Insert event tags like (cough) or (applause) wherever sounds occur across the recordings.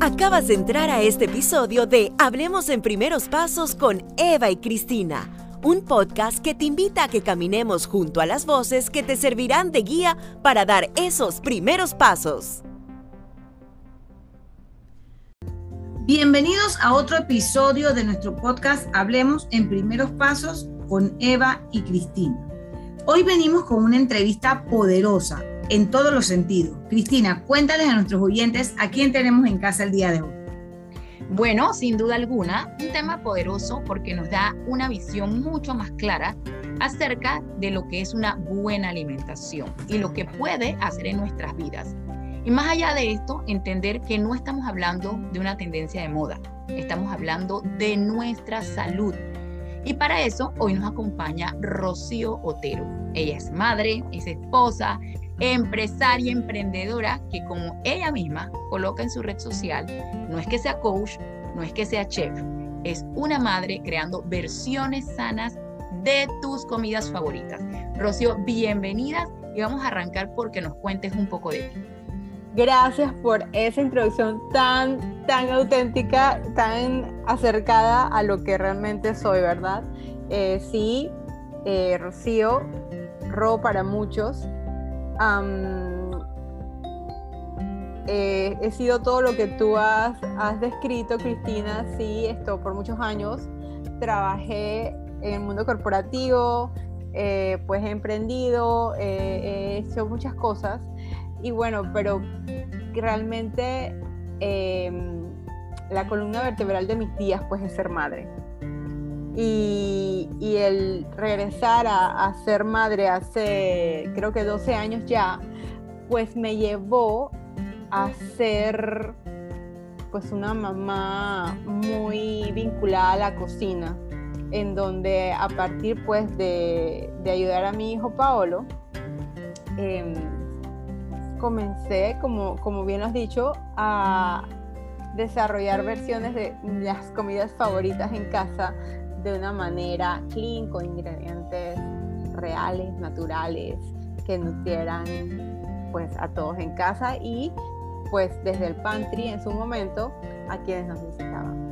Acabas de entrar a este episodio de Hablemos en Primeros Pasos con Eva y Cristina, un podcast que te invita a que caminemos junto a las voces que te servirán de guía para dar esos primeros pasos. Bienvenidos a otro episodio de nuestro podcast Hablemos en Primeros Pasos con Eva y Cristina. Hoy venimos con una entrevista poderosa en todos los sentidos. Cristina, cuéntales a nuestros oyentes a quién tenemos en casa el día de hoy. Bueno, sin duda alguna, un tema poderoso porque nos da una visión mucho más clara acerca de lo que es una buena alimentación y lo que puede hacer en nuestras vidas. Y más allá de esto, entender que no estamos hablando de una tendencia de moda, estamos hablando de nuestra salud. Y para eso hoy nos acompaña Rocío Otero. Ella es madre, es esposa, empresaria, emprendedora, que como ella misma coloca en su red social, no es que sea coach, no es que sea chef, es una madre creando versiones sanas de tus comidas favoritas. Rocío, bienvenida y vamos a arrancar porque nos cuentes un poco de ti. Gracias por esa introducción tan, tan auténtica, tan acercada a lo que realmente soy, ¿verdad? Eh, sí, eh, Rocío, Ro para muchos. Eh, he sido todo lo que tú has, descrito, Cristina. Sí, esto por muchos años. Trabajé en el mundo corporativo, pues he emprendido, he hecho muchas cosas y bueno, pero realmente em, la columna vertebral de mis días pues es ser madre. Y, el regresar a, ser madre hace creo que 12 años ya, pues me llevó a ser pues una mamá muy vinculada a la cocina, en donde a partir pues de, ayudar a mi hijo Paolo, em, comencé, como, como bien has dicho, a desarrollar versiones de las comidas favoritas en casa de una manera clean, con ingredientes reales, naturales, que nutrieran pues a todos en casa y pues desde el pantry en su momento a quienes nos visitaban.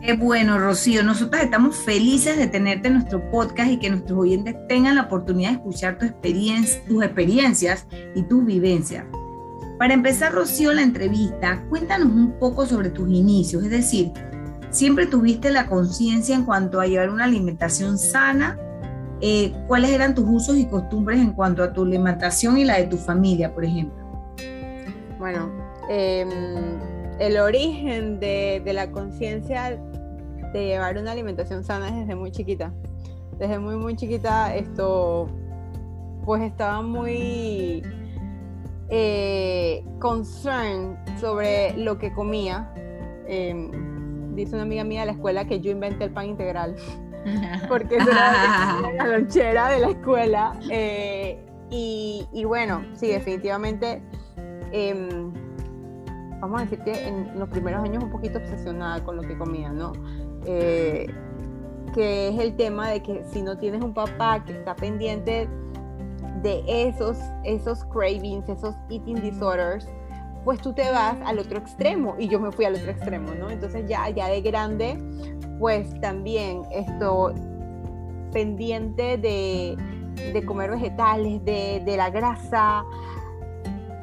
Qué bueno, Rocío. Nosotros estamos felices de tenerte en nuestro podcast y que nuestros oyentes tengan la oportunidad de escuchar tu experiencia, tus experiencias y tus vivencias. Para empezar, Rocío, la entrevista, cuéntanos un poco sobre tus inicios. Es decir, ¿siempre tuviste la conciencia en cuanto a llevar una alimentación sana? Eh, ¿Cuáles eran tus usos y costumbres en cuanto a tu alimentación y la de tu familia, por ejemplo? Bueno, em, el origen de, la conciencia de llevar una alimentación sana desde muy chiquita. Desde muy, muy chiquita, esto, pues estaba muy eh, sobre lo que comía. Em, dice una amiga mía de la escuela que yo inventé el pan integral, (laughs) porque era la (laughs) lonchera de la escuela. Eh, y, y, bueno, sí, definitivamente. Em, vamos a decir que en los primeros años un poquito obsesionada con lo que comía, ¿no? Eh, que es el tema de que si no tienes un papá que está pendiente de esos, esos cravings, esos eating disorders, pues tú te vas al otro extremo y yo me fui al otro extremo, ¿no? Entonces ya, ya de grande, pues también estoy pendiente de, comer vegetales, de, de, la grasa,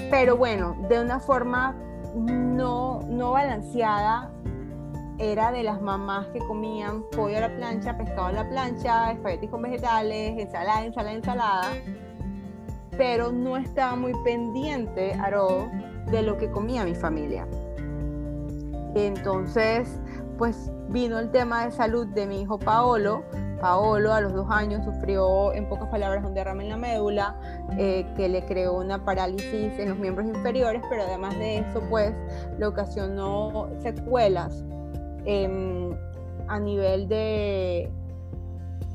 pero bueno, de una forma no, no balanceada era de las mamás que comían pollo a la plancha, pescado a la plancha, espaguetis con vegetales, ensalada, ensalada, ensalada, pero no estaba muy pendiente, Aro, de lo que comía mi familia. Entonces, pues vino el tema de salud de mi hijo Paolo. Paolo a los dos años sufrió, en pocas palabras, un derrame en la médula eh, que le creó una parálisis en los miembros inferiores, pero además de eso, pues le ocasionó secuelas Em, a nivel de,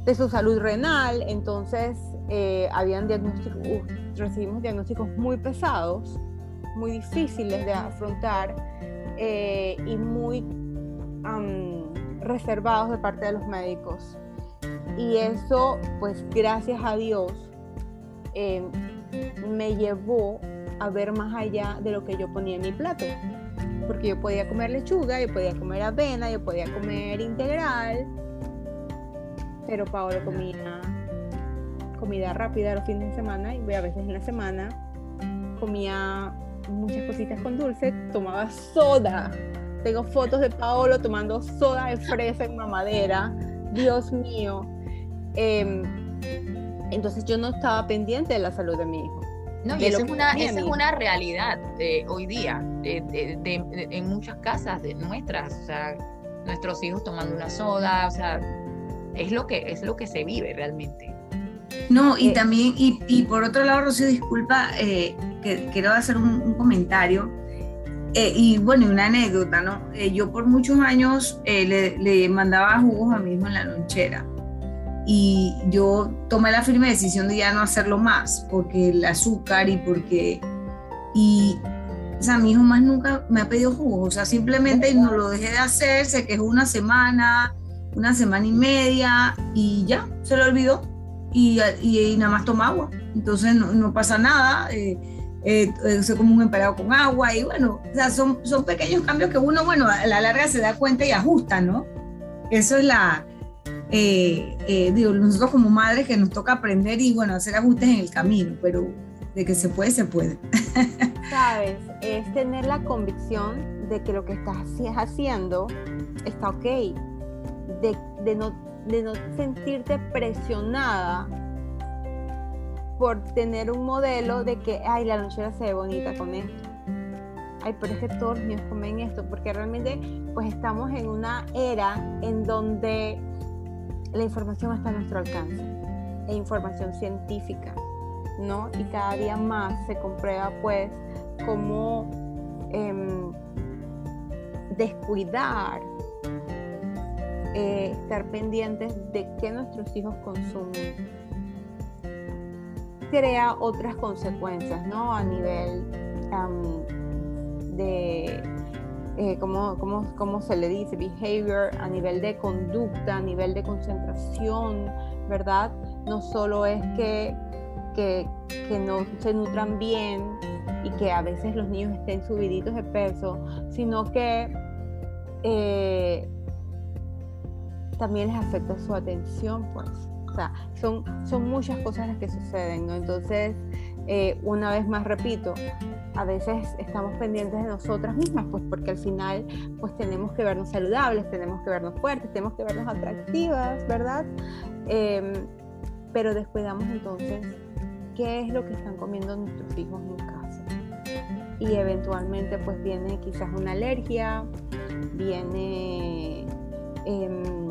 de su salud renal, entonces eh, habían diagnósticos, recibimos diagnósticos muy pesados, muy difíciles de afrontar eh, y muy reservados de parte de los médicos. Y eso, pues gracias a Dios, em, me llevó a ver más allá de lo que yo ponía en mi plato. Porque yo podía comer lechuga, yo podía comer avena, yo podía comer integral, pero Paolo comía comida rápida los fines de semana y a veces en la semana comía muchas cositas con dulce, tomaba soda. Tengo fotos de Paolo tomando soda de fresa en mamadera. Dios mío. Em, entonces yo no estaba pendiente de la salud de mi hijo. No, y esa, es una, esa es una realidad de hoy día, en muchas casas de nuestras, o sea, nuestros hijos tomando una soda, o sea, es lo que, es lo que se vive realmente. No, y eh, también, y, y, por otro lado, Rocío, disculpa, eh, que quiero hacer un, comentario. Eh, y bueno, una anécdota, ¿no? yo por muchos años le, le, mandaba jugos a mi hijo en la lonchera y yo tomé la firme decisión de ya no hacerlo más, porque el azúcar y porque... Y, o sea, mi hijo más nunca me ha pedido jugos, o sea, simplemente no lo dejé de hacer, se quejó una semana, una semana y media y ya, se lo olvidó y, y, nada más toma agua. Entonces no, no pasa nada, eh, eh, soy como un emparado con agua y bueno, o sea, son, son pequeños cambios que uno, bueno, a la larga se da cuenta y ajusta, ¿no? Eso es la, eh, eh, digo, nosotros como madres que nos toca aprender y bueno, hacer ajustes en el camino, pero de que se puede, se puede. (laughs) Sabes, es tener la convicción de que lo que estás haciendo está ok, de, de, no, de no sentirte presionada por tener un modelo de que, ay, la lonchera se ve bonita con esto. Ay, pero es que todos los niños comen esto, porque realmente pues estamos en una era en donde la información está a nuestro alcance, e información científica, ¿no? Y cada día más se comprueba, pues, cómo em, descuidar, eh, estar pendientes de qué nuestros hijos consumen, crea otras consecuencias, ¿no? A nivel de eh, ¿cómo, se le dice? Behavior, a nivel de conducta, a nivel de concentración, ¿verdad? No solo es que, que, no se nutran bien y que a veces los niños estén subiditos de peso, sino que eh, también les afecta su atención, pues. O sea, son, son muchas cosas las que suceden, ¿no? Entonces, eh, una vez más repito, a veces estamos pendientes de nosotras mismas, pues porque al final pues tenemos que vernos saludables, tenemos que vernos fuertes, tenemos que vernos atractivas, ¿verdad? Em, pero descuidamos entonces qué es lo que están comiendo nuestros hijos en casa. Y eventualmente pues viene quizás una alergia, viene em,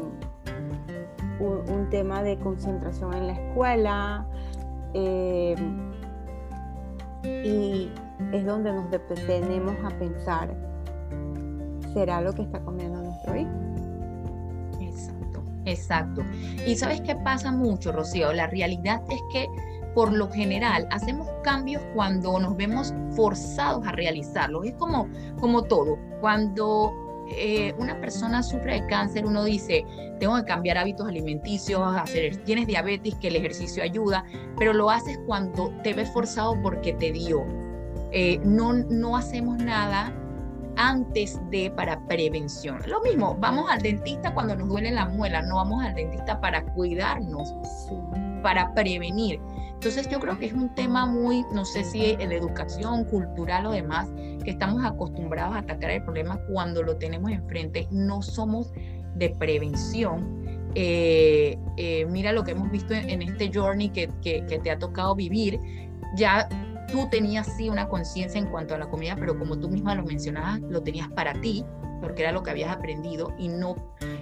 un, tema de concentración en la escuela. Em, y es donde nos detenemos a pensar, ¿será lo que está comiendo nuestro hijo? Exacto, exacto. Y sabes qué pasa mucho, Rocío, la realidad es que por lo general hacemos cambios cuando nos vemos forzados a realizarlos. Es como, como todo, cuando eh, una persona sufre de cáncer, uno dice, tengo que cambiar hábitos alimenticios, hacer, tienes diabetes, que el ejercicio ayuda, pero lo haces cuando te ves forzado porque te dio. Eh, no, no hacemos nada antes de para prevención. Lo mismo, vamos al dentista cuando nos duele la muela, no vamos al dentista para cuidarnos, para prevenir. Entonces yo creo que es un tema muy, no sé si en educación, cultural o demás, que estamos acostumbrados a atacar el problema cuando lo tenemos enfrente. No somos de prevención. Eh, eh, mira lo que hemos visto en, este journey que, que, que, te ha tocado vivir. Ya tú tenías sí una conciencia en cuanto a la comida, pero como tú misma lo mencionabas, lo tenías para ti, porque era lo que habías aprendido y no,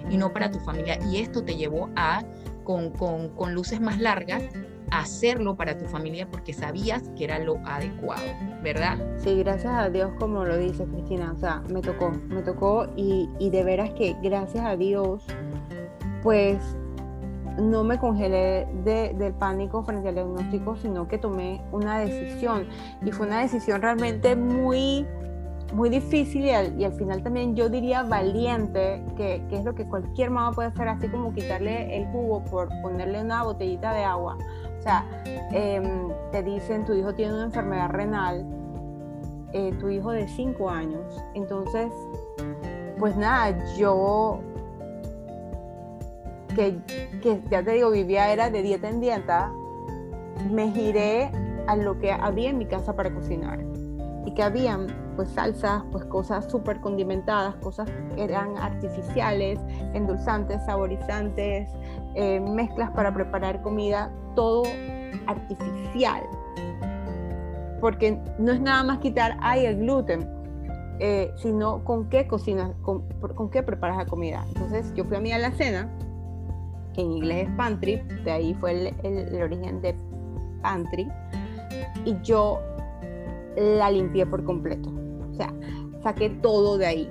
y no para tu familia. Y esto te llevó a, con, con, con luces más largas, hacerlo para tu familia porque sabías que era lo adecuado, ¿verdad? Sí, gracias a Dios, como lo dice Cristina, o sea, me tocó, me tocó y, y de veras que gracias a Dios, pues no me congelé de, del pánico frente al diagnóstico, sino que tomé una decisión y fue una decisión realmente muy muy difícil y al, y al, final también yo diría valiente, que, que, es lo que cualquier mamá puede hacer, así como quitarle el jugo por ponerle una botellita de agua. Sea, em, te dicen, tu hijo tiene una enfermedad renal eh, tu hijo de 5 años. Entonces, pues nada, yo que, que, ya te digo, vivía era de dieta en dieta, me giré a lo que había en mi casa para cocinar. Y que habían pues salsas, pues cosas súper condimentadas, cosas que eran artificiales, endulzantes, saborizantes, eh, mezclas para preparar comida, todo artificial. Porque no es nada más quitar, ay, el gluten, eh, sino con qué cocinas, con, qué preparas la comida. Entonces yo fui a mí a la cena, que en inglés es pantry, de ahí fue el origen de pantry, y yo la limpié por completo. O sea, saqué todo de ahí.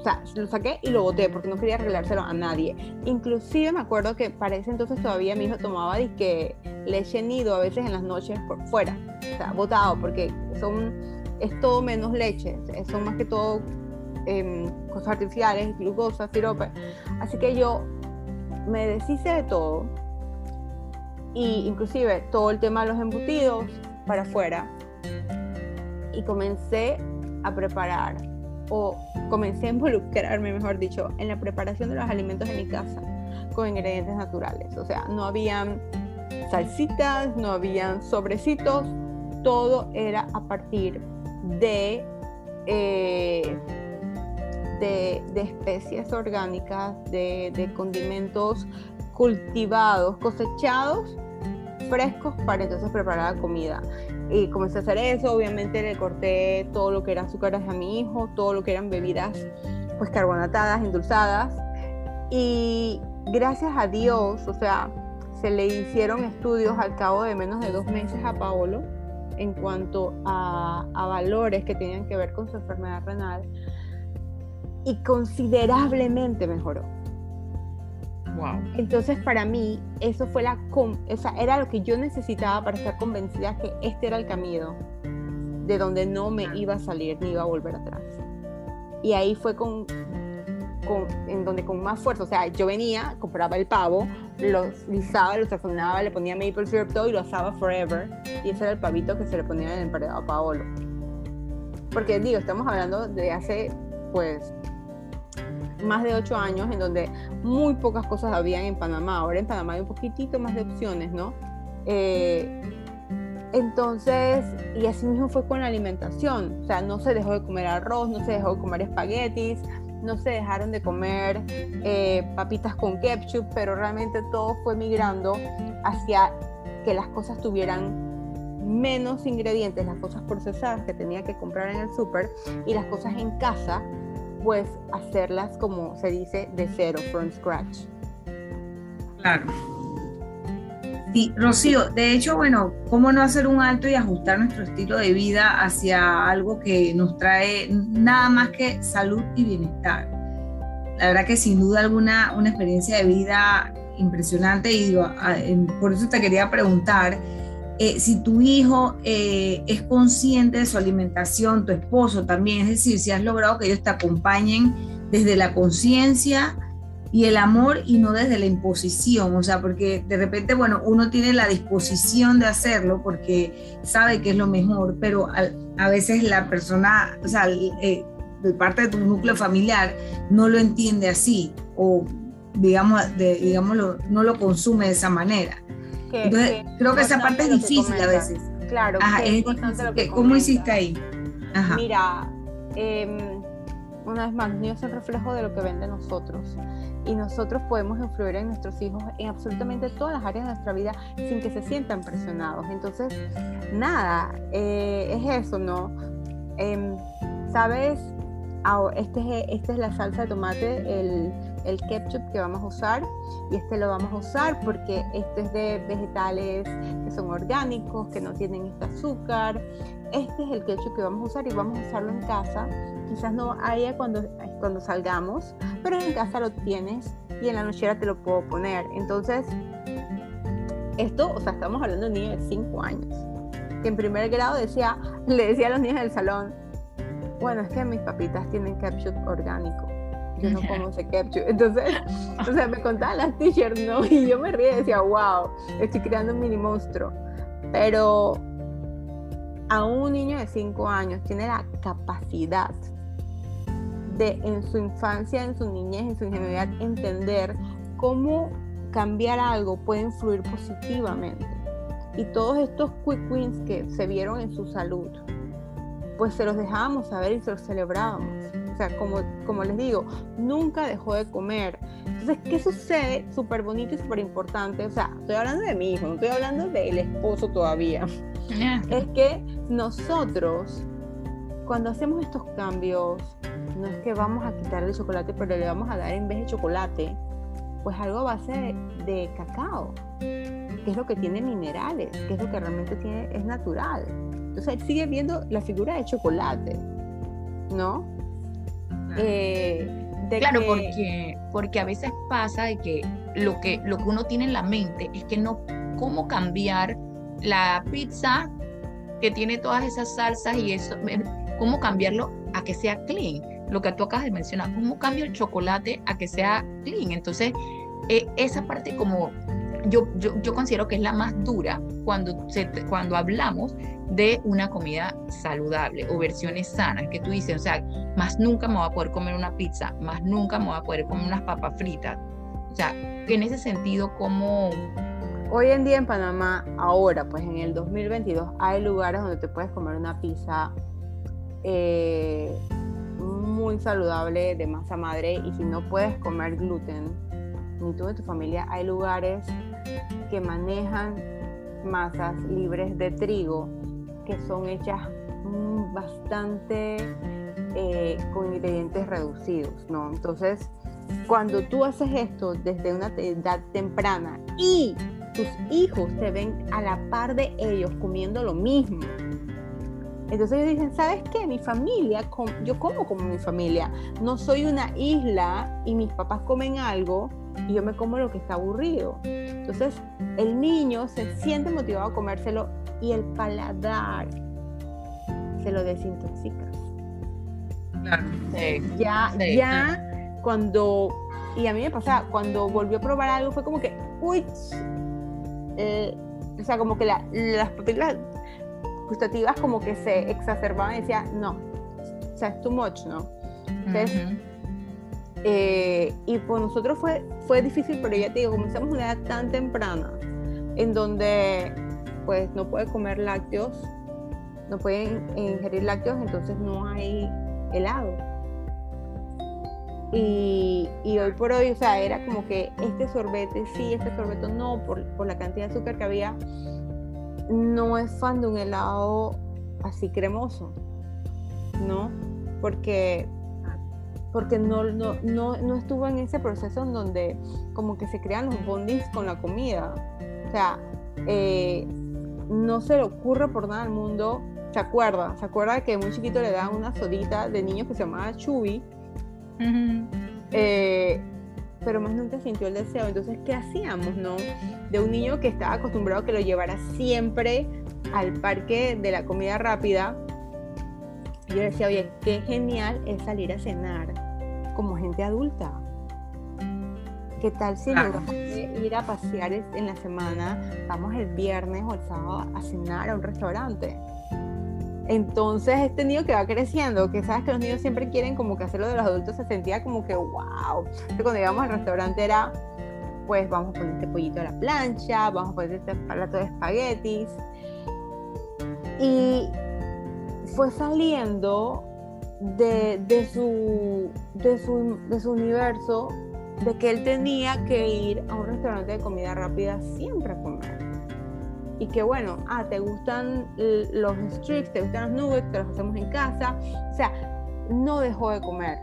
O sea, lo saqué y lo boté porque no quería arreglárselo a nadie. Inclusive me acuerdo que para ese entonces todavía mi hijo tomaba disque leche nido a veces en las noches por fuera. O sea, botado porque son, es todo menos leche. Son más que todo em, cosas artificiales, glucosa, sirope. Así que yo me deshice de todo. Y inclusive todo el tema de los embutidos para afuera y comencé a preparar o comencé a involucrarme, mejor dicho, en la preparación de los alimentos en mi casa con ingredientes naturales. O sea, no habían salsitas, no habían sobrecitos, todo era a partir de, eh, de, especies orgánicas, de, de condimentos cultivados, cosechados, frescos para entonces preparar la comida y comencé a hacer eso, obviamente le corté todo lo que eran azúcares a mi hijo, todo lo que eran bebidas pues carbonatadas, endulzadas y gracias a Dios, o sea, se le hicieron estudios al cabo de menos de dos meses a Paolo en cuanto a valores que tenían que ver con su enfermedad renal y considerablemente mejoró. Entonces para mí eso fue la, esa era lo que yo necesitaba para estar convencida que este era el camino de donde no me iba a salir ni iba a volver atrás. Y ahí fue con, con, en donde con más fuerza, o sea, yo venía, compraba el pavo, lo guisaba, lo sazonaba, le ponía maple syrup todo y lo asaba forever. Y ese era el pavito que se le ponía en el emparedado a Paolo. Porque digo, estamos hablando de hace pues más de ocho años en donde muy pocas cosas habían en Panamá. Ahora en Panamá hay un poquitito más de opciones, ¿no? Eh, entonces, y así mismo fue con la alimentación. O sea, no se dejó de comer arroz, no se dejó de comer espaguetis, no se dejaron de comer eh, papitas con ketchup, pero realmente todo fue migrando hacia que las cosas tuvieran menos ingredientes, las cosas procesadas que tenía que comprar en el súper y las cosas en casa pues hacerlas como se dice de cero, from scratch. Claro. Sí, Rocío, de hecho, bueno, ¿cómo no hacer un alto y ajustar nuestro estilo de vida hacia algo que nos trae nada más que salud y bienestar? La verdad que sin duda alguna una experiencia de vida impresionante y por eso te quería preguntar, eh, si tu hijo eh, es consciente de su alimentación, tu esposo también, es decir, si has logrado que ellos te acompañen desde la conciencia y el amor y no desde la imposición, o sea, porque de repente, bueno, uno tiene la disposición de hacerlo porque sabe que es lo mejor, pero a, veces la persona, o sea, eh, de parte de tu núcleo familiar no lo entiende así o digamos, de, digámoslo, no lo consume de esa manera creo que esa parte es difícil a veces. Claro, es, lo que ¿Cómo hiciste ahí? Mira, em, una vez más, niños son reflejo de lo que ven de nosotros. Y nosotros podemos influir en nuestros hijos en absolutamente todas las áreas de nuestra vida sin que se sientan presionados. Entonces, nada, eh, es eso, ¿no? Em, ¿Sabes? este es, esta es la salsa de tomate, el el ketchup que vamos a usar y este lo vamos a usar porque este es de vegetales que son orgánicos, que no tienen este azúcar. Este es el ketchup que vamos a usar y vamos a usarlo en casa. Quizás no haya cuando, cuando salgamos, pero en casa lo tienes y en la nochera te lo puedo poner. Entonces, esto, o sea, estamos hablando de un niño de 5 años, que en primer grado decía, le decía a los niños del salón, bueno, es que mis papitas tienen ketchup orgánico yo no como ese ketchup. Entonces, o sea, me contaban las t-shirts, ¿no? Y yo me ríe y decía, wow, estoy creando un mini monstruo. Pero a un niño de 5 años tiene la capacidad de en su infancia, en su niñez, en su ingenuidad, entender cómo cambiar algo puede influir positivamente. Y todos estos quick wins que se vieron en su salud, pues se los dejábamos saber y se los celebrábamos. Sea, como, como les digo, nunca dejó de comer. Entonces, ¿qué sucede? Súper bonito y súper importante. O sea, estoy hablando de mi hijo, no estoy hablando del esposo todavía. (laughs) es que nosotros, cuando hacemos estos cambios, no es que vamos a quitar el chocolate, pero le vamos a dar en vez de chocolate, pues algo a base de, cacao, que es lo que tiene minerales, que es lo que realmente tiene, es natural. Entonces él sigue viendo la figura de chocolate, ¿no? Claro, eh, claro porque, porque a veces pasa de que lo, que lo que uno tiene en la mente es que no, cómo cambiar la pizza que tiene todas esas salsas y eso, cómo cambiarlo a que sea clean lo que tú acabas de mencionar, ¿cómo cambio el chocolate a que sea clean? Entonces, eh, esa parte como yo, yo, considero que es la más dura cuando, se, cuando hablamos de una comida saludable o versiones sanas, que tú dices, o sea, más nunca me voy a poder comer una pizza, más nunca me voy a poder comer unas papas fritas. O sea, en ese sentido, como... Hoy en día en Panamá, ahora, pues en el 2022, hay lugares donde te puedes comer una pizza eh, muy saludable de masa madre y si no puedes comer gluten, ni tú ni tu familia, hay lugares que manejan masas libres de trigo que son hechas mm, bastante eh, con ingredientes reducidos, ¿no? Entonces, cuando tú haces esto desde una edad temprana y tus hijos te ven a la par de ellos comiendo lo mismo, entonces ellos dicen, ¿sabes qué? Mi familia, yo como como mi familia. No soy una isla y mis papás comen algo y yo me como lo que está aburrido. Entonces el niño se siente motivado a comérselo y el paladar se lo desintoxica. Claro. ya, ya cuando, y a mí me pasa, cuando volvió a probar algo fue como que, uy, eh, o sea, como que las papilas gustativas como que se exacerbaban y decía, no, o sea, es too much, ¿no? Entonces, eh, y por nosotros fue, fue difícil, pero ya te digo, comenzamos una edad tan temprana en donde pues no puede comer lácteos, no puede ingerir lácteos, entonces no hay helado. Y, y, hoy por hoy, o sea, era como que este sorbete sí, este sorbete no, por, por la cantidad de azúcar que había no es fan de un helado así cremoso, ¿no? Porque, porque no, no, no, estuvo en ese proceso en donde como que se crean los bondings con la comida. O sea, eh, no se le ocurre por nada al mundo. ¿Se acuerda? ¿Se acuerda que muy chiquito le daban una sodita de niño que se llamaba Chubby? pero más nunca sintió el deseo. Entonces, ¿qué hacíamos, no? De un niño que estaba acostumbrado a que lo llevara siempre al parque de la comida rápida. yo decía, oye, qué genial es salir a cenar como gente adulta. ¿Qué tal si claro. Ir a pasear en la semana, vamos el viernes o el sábado a cenar a un restaurante? Entonces este niño que va creciendo, que sabes que los niños siempre quieren como que hacerlo de los adultos, se sentía como que wow. Entonces, cuando íbamos al restaurante era, pues vamos a poner este pollito a la plancha, vamos a poner este plato de espaguetis. Y fue saliendo de, de, su, de, su, de su universo de que él tenía que ir a un restaurante de comida rápida siempre a comer y que bueno, ah, te gustan los strips, te gustan los nuggets, te los hacemos en casa. O sea, no dejó de comer.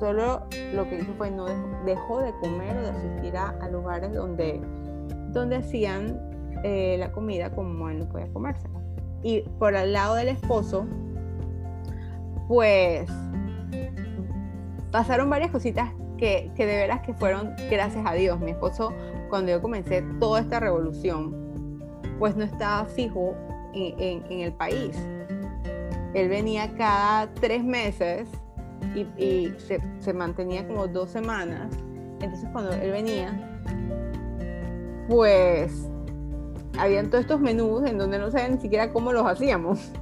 Solo lo que hizo fue no dejó, de comer o de asistir a, lugares donde, donde hacían eh, la comida como él no podía comérsela. Y por el lado del esposo, pues pasaron varias cositas que, que, de veras que fueron gracias a Dios. Mi esposo cuando yo comencé toda esta revolución, pues no estaba fijo en, el país. Él venía cada tres meses y, se, mantenía como dos semanas. Entonces cuando él venía, pues habían todos estos menús en donde no sabían ni siquiera cómo los hacíamos.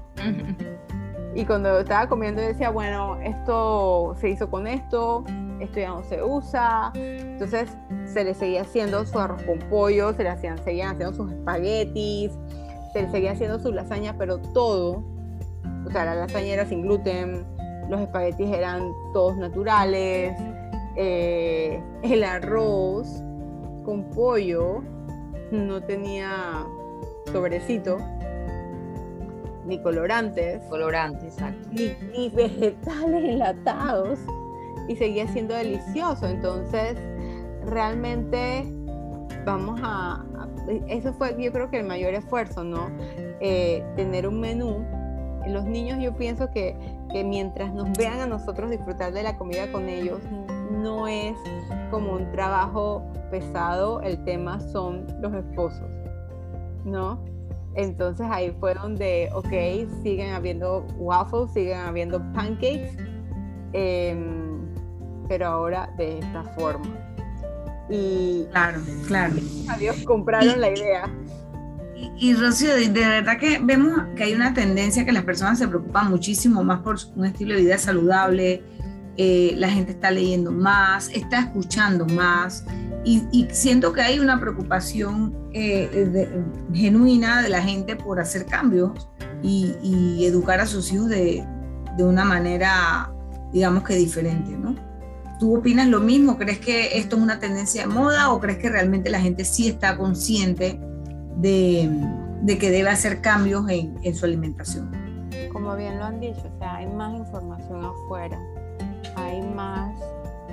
y cuando estaba comiendo decía, bueno, esto se hizo con esto, esto ya no se usa. Entonces se le seguía haciendo su arroz con pollo, se le hacían, seguían haciendo sus espaguetis, se le seguía haciendo su lasaña, pero todo, o sea, la lasaña era sin gluten, los espaguetis eran todos naturales, eh, el arroz con pollo no tenía sobrecito, ni colorantes. Colorantes, exacto. Ni, vegetales enlatados. Y seguía siendo delicioso. Entonces, realmente vamos a, eso fue yo creo que el mayor esfuerzo, ¿no? Eh, tener un menú. Los niños yo pienso que, que mientras nos vean a nosotros disfrutar de la comida con ellos, no es como un trabajo pesado, el tema son los esposos, ¿no? Entonces ahí fue donde, ok, siguen habiendo waffles, siguen habiendo pancakes, em, pero ahora de esta forma. Y claro, claro. Adiós, compraron la idea. Y, y, Rocío, de, verdad que vemos que hay una tendencia que las personas se preocupan muchísimo más por un estilo de vida saludable, eh, la gente está leyendo más, está escuchando más y, siento que hay una preocupación eh, genuina de la gente por hacer cambios y, educar a sus hijos de, una manera, digamos que diferente, ¿no? ¿Tú opinas lo mismo? ¿Crees que esto es una tendencia de moda o crees que realmente la gente sí está consciente de, que debe hacer cambios en, su alimentación? Como bien lo han dicho, o sea, hay más información afuera hay más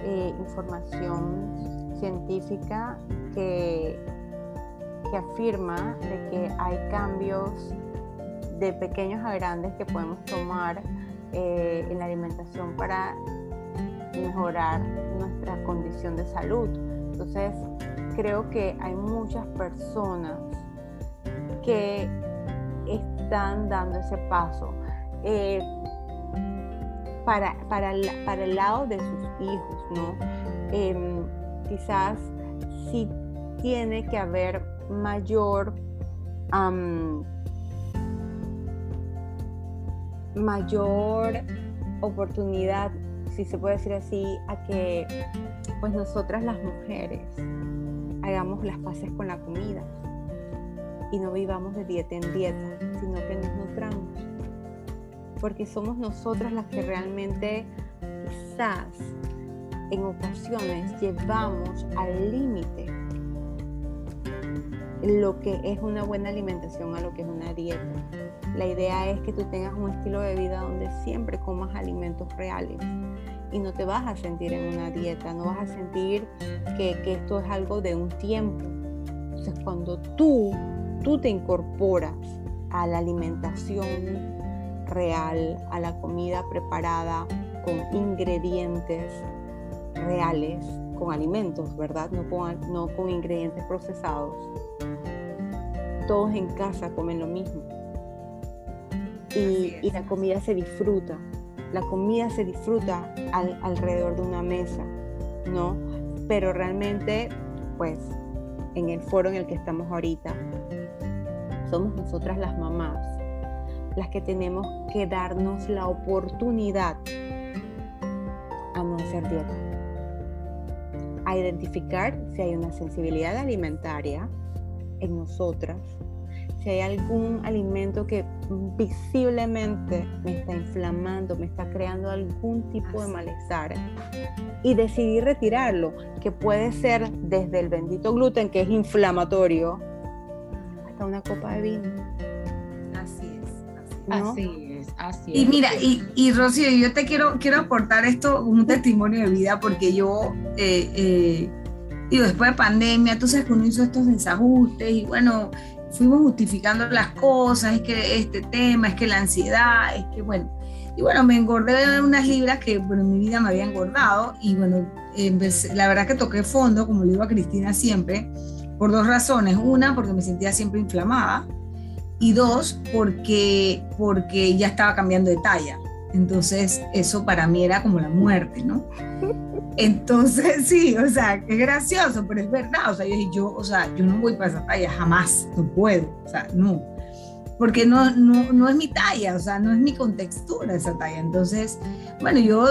eh, información científica que, que afirma de que hay cambios de pequeños a grandes que podemos tomar eh, en la alimentación para mejorar nuestra condición de salud. Entonces, creo que hay muchas personas que están dando ese paso. Eh, para, para, el lado de sus hijos, ¿no? Em, quizás sí tiene que haber mayor mayor oportunidad, si se puede decir así, a que pues nosotras las mujeres hagamos las paces con la comida y no vivamos de dieta en dieta, sino que nos nutramos porque somos nosotras las que realmente quizás en ocasiones llevamos al límite lo que es una buena alimentación a lo que es una dieta. La idea es que tú tengas un estilo de vida donde siempre comas alimentos reales y no te vas a sentir en una dieta, no vas a sentir que, que esto es algo de un tiempo. Entonces cuando tú, tú te incorporas a la alimentación real, a la comida preparada con ingredientes reales, con alimentos, ¿verdad? No con, no con ingredientes procesados. Todos en casa comen lo mismo. Y, la comida se disfruta. La comida se disfruta alrededor de una mesa, ¿no? Pero realmente, pues, en el foro en el que estamos ahorita, somos nosotras las mamás las que tenemos que darnos la oportunidad a no hacer dieta, a identificar si hay una sensibilidad alimentaria en nosotras, si hay algún alimento que visiblemente me está inflamando, me está creando algún tipo de malestar y decidir retirarlo, que puede ser desde el bendito gluten que es inflamatorio hasta una copa de vino. Así es, así es. Y mira, y, y Rocío, yo te quiero, quiero aportar esto como un testimonio de vida, porque yo, eh, eh, digo, después de pandemia, tú sabes que uno hizo estos desajustes y bueno, fuimos justificando las cosas, es que este tema, es que la ansiedad, es que bueno, y bueno, me engordé unas libras que bueno, en mi vida me había engordado y bueno, la verdad que toqué fondo, como le digo a Cristina siempre, por dos razones. Una, porque me sentía siempre inflamada y dos, porque, porque ya estaba cambiando de talla. Entonces eso para mí era como la muerte, ¿no? Entonces, (laughs) sí, o sea, es gracioso, pero es verdad. O sea, yo, yo, o sea, yo no voy para esa talla, jamás, no puedo, o sea, no. Porque no, no, no es mi talla, o sea, no es mi contextura esa talla. Entonces, bueno, yo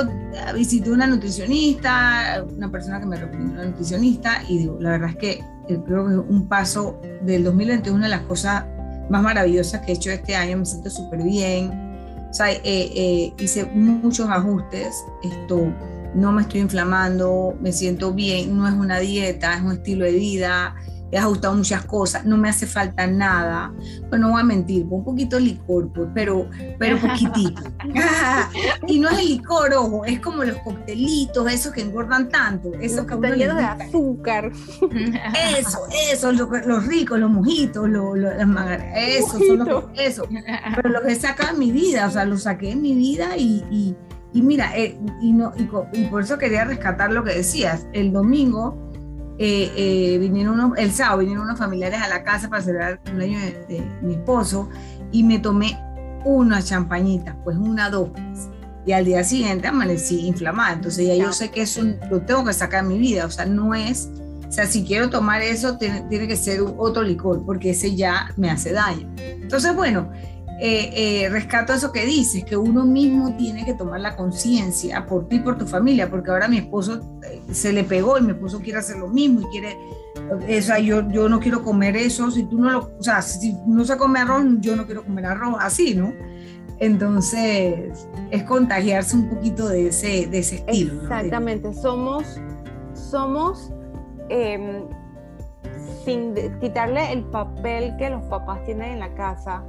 visité una nutricionista, una persona que me recomendó una nutricionista, y digo, la verdad es que eh, creo que es un paso del 2021, una de las cosas más maravillosas que he hecho este año, me siento súper bien. O sea, eh, eh, hice muchos ajustes, esto no me estoy inflamando, me siento bien, no es una dieta, es un estilo de vida, he ajustado muchas cosas, no me hace falta nada. Bueno, no voy a mentir, un poquito de licor, pues, pero, pero (laughs) poquitito. (laughs) y no es el licor, ojo, es como los coctelitos, esos que engordan tanto, esos que llenos de azúcar. Eso, eso, los, ricos, los mojitos, los, las eso, son los, eso. Pero lo que saca en mi vida, o sea, lo saqué en mi vida y y mira, eh, y, no, y, por eso quería rescatar lo que decías. El domingo eh, eh, vinieron unos, el sábado vinieron unos familiares a la casa para celebrar el cumpleaños de, mi esposo y me tomé una champañita, pues una, dos. Y al día siguiente amanecí inflamada. Entonces ya yo sé que eso lo tengo que sacar de mi vida. O sea, no es, o sea, si quiero tomar eso, tiene, tiene que ser otro licor, porque ese ya me hace daño. Entonces, bueno, eh, eh, rescato eso que dices, que uno mismo tiene que tomar la conciencia por ti, por tu familia, porque ahora mi esposo eh, se le pegó y mi esposo quiere hacer lo mismo y quiere, o sea, yo, yo no quiero comer eso, si tú no lo, o sea, si no se come arroz, yo no quiero comer arroz, así, ¿no? Entonces, es contagiarse un poquito de ese, de ese estilo. Exactamente, somos, somos, em, sin quitarle el papel que los papás tienen en la casa,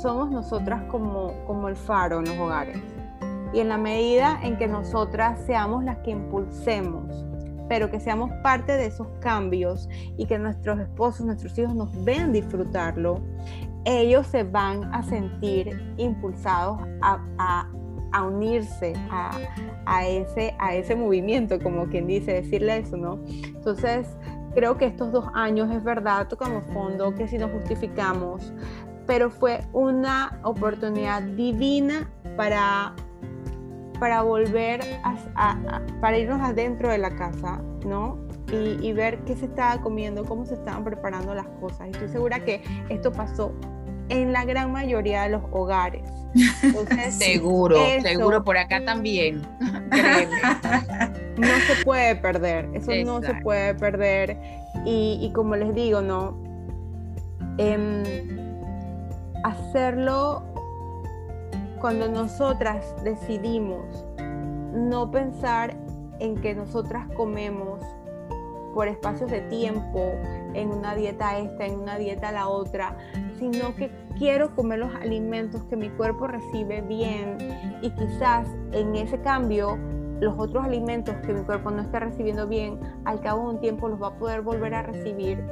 somos nosotras como, como el faro en los hogares. Y en la medida en que nosotras seamos las que impulsemos, pero que seamos parte de esos cambios y que nuestros esposos, nuestros hijos nos vean disfrutarlo, ellos se van a sentir impulsados a, a, a unirse a, a, ese, a ese movimiento, como quien dice, decirle eso, ¿no? Entonces, creo que estos dos años es verdad, tocamos fondo, que si nos justificamos, pero fue una oportunidad divina para, para volver a, para irnos adentro de la casa, ¿no? Y, ver qué se estaba comiendo, cómo se estaban preparando las cosas. Estoy segura que esto pasó en la gran mayoría de los hogares. (laughs) seguro, seguro por acá también. no se puede perder, eso no se puede perder. Y, como les digo, ¿no? Eh, hacerlo cuando nosotras decidimos no pensar en que nosotras comemos por espacios de tiempo, en una dieta esta, en una dieta la otra, sino que quiero comer los alimentos que mi cuerpo recibe bien y quizás en ese cambio los otros alimentos que mi cuerpo no está recibiendo bien, al cabo de un tiempo los va a poder volver a recibir.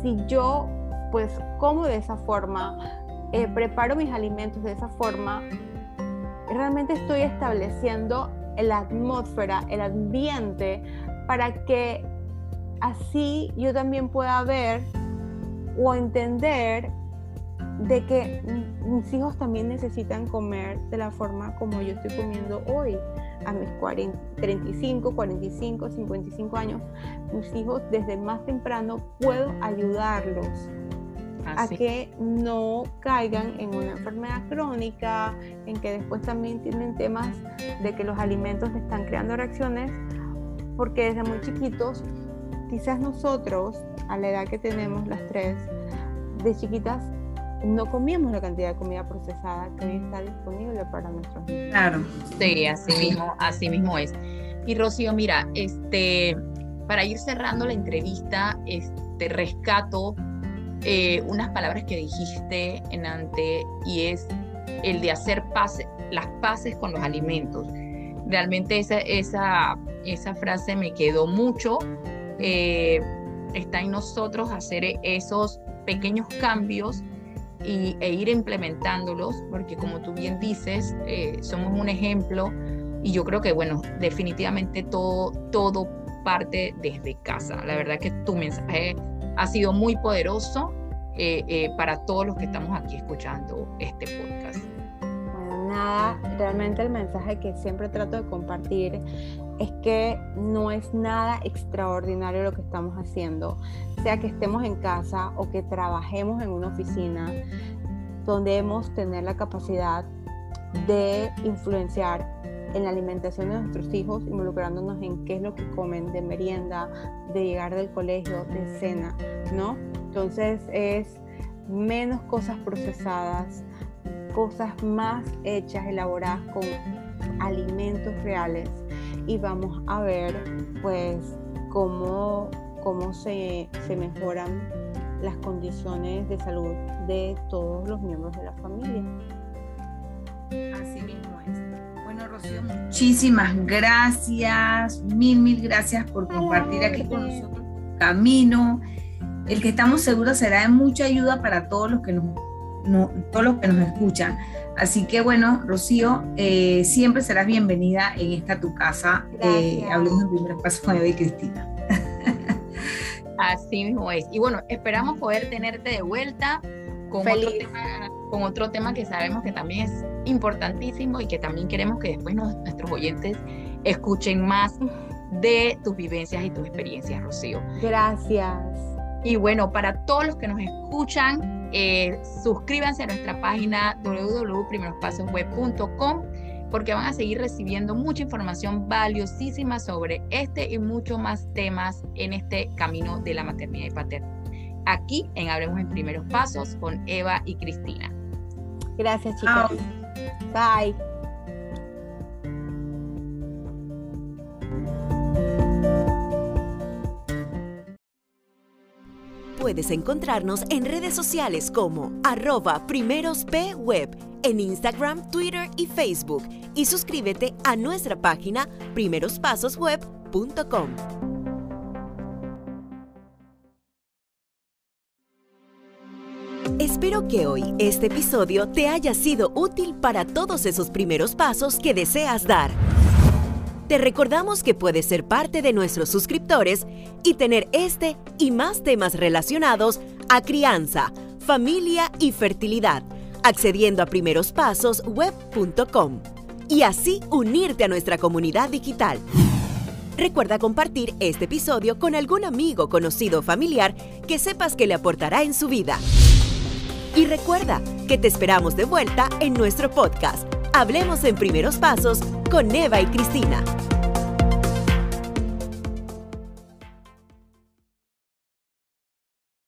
Si yo pues como de esa forma, eh, preparo mis alimentos de esa forma, realmente estoy estableciendo la atmósfera, el ambiente, para que así yo también pueda ver o entender de que mis hijos también necesitan comer de la forma como yo estoy comiendo hoy, a mis 40, 35, 45, 55 años. Mis hijos desde más temprano puedo ayudarlos a que no caigan en una enfermedad crónica, en que después también tienen temas de que los alimentos están creando reacciones, porque desde muy chiquitos, quizás nosotros, a la edad que tenemos las tres, de chiquitas, no comíamos la cantidad de comida procesada que hoy está disponible para nuestros niños. Claro. Sí, así mismo, así mismo es. Y Rocío, mira, este, para ir cerrando la entrevista, este, rescato eh, unas palabras que dijiste en ante y es el de hacer las paces con los alimentos. Realmente esa, esa, esa frase me quedó mucho. Eh, está en nosotros hacer esos pequeños cambios y, e ir implementándolos, porque como tú bien dices, eh, somos un ejemplo y yo creo que, bueno, definitivamente todo, todo parte desde casa. La verdad que tu mensaje ha sido muy poderoso eh, eh, para todos los que estamos aquí escuchando este podcast. Bueno, nada, realmente el mensaje que siempre trato de compartir es que no es nada extraordinario lo que estamos haciendo, sea que estemos en casa o que trabajemos en una oficina, donde debemos tener la capacidad de influenciar en la alimentación de nuestros hijos, involucrándonos en qué es lo que comen, de merienda, de llegar del colegio, de cena, ¿no? Entonces es menos cosas procesadas, cosas más hechas, elaboradas con alimentos reales y vamos a ver pues cómo, cómo se, se mejoran las condiciones de salud de todos los miembros de la familia. Así mismo Rocío, muchísimas gracias, mil, mil gracias por compartir aquí con nosotros tu camino, el que estamos seguros será de mucha ayuda para todos los que nos, todos los que nos escuchan. Así que bueno, Rocío, eh, siempre serás bienvenida en esta tu casa. Eh, hablemos en primer paso con Eva y Cristina. Así mismo es. Y bueno, esperamos poder tenerte de vuelta con otro, tema, con otro tema que sabemos que también es importantísimo y que también queremos que después nuestros oyentes escuchen más de tus vivencias y tus experiencias, Rocío. Gracias. Y bueno, para todos los que nos escuchan, eh, suscríbanse a nuestra página www.primerospasosweb.com porque van a seguir recibiendo mucha información valiosísima sobre este y muchos más temas en este camino de la maternidad y paternidad. Aquí en Hablemos en Primeros Pasos con Eva y Cristina. Gracias, chicos. Bye. Puedes encontrarnos en redes sociales como arroba primerospweb en Instagram, Twitter y Facebook y suscríbete a nuestra página primerospasosweb.com. Espero que hoy este episodio te haya sido útil para todos esos primeros pasos que deseas dar. Te recordamos que puedes ser parte de nuestros suscriptores y tener este y más temas relacionados a crianza, familia y fertilidad, accediendo a primerospasosweb.com y así unirte a nuestra comunidad digital. Recuerda compartir este episodio con algún amigo, conocido o familiar que sepas que le aportará en su vida. Y recuerda que te esperamos de vuelta en nuestro podcast. Hablemos en primeros pasos con Eva y Cristina.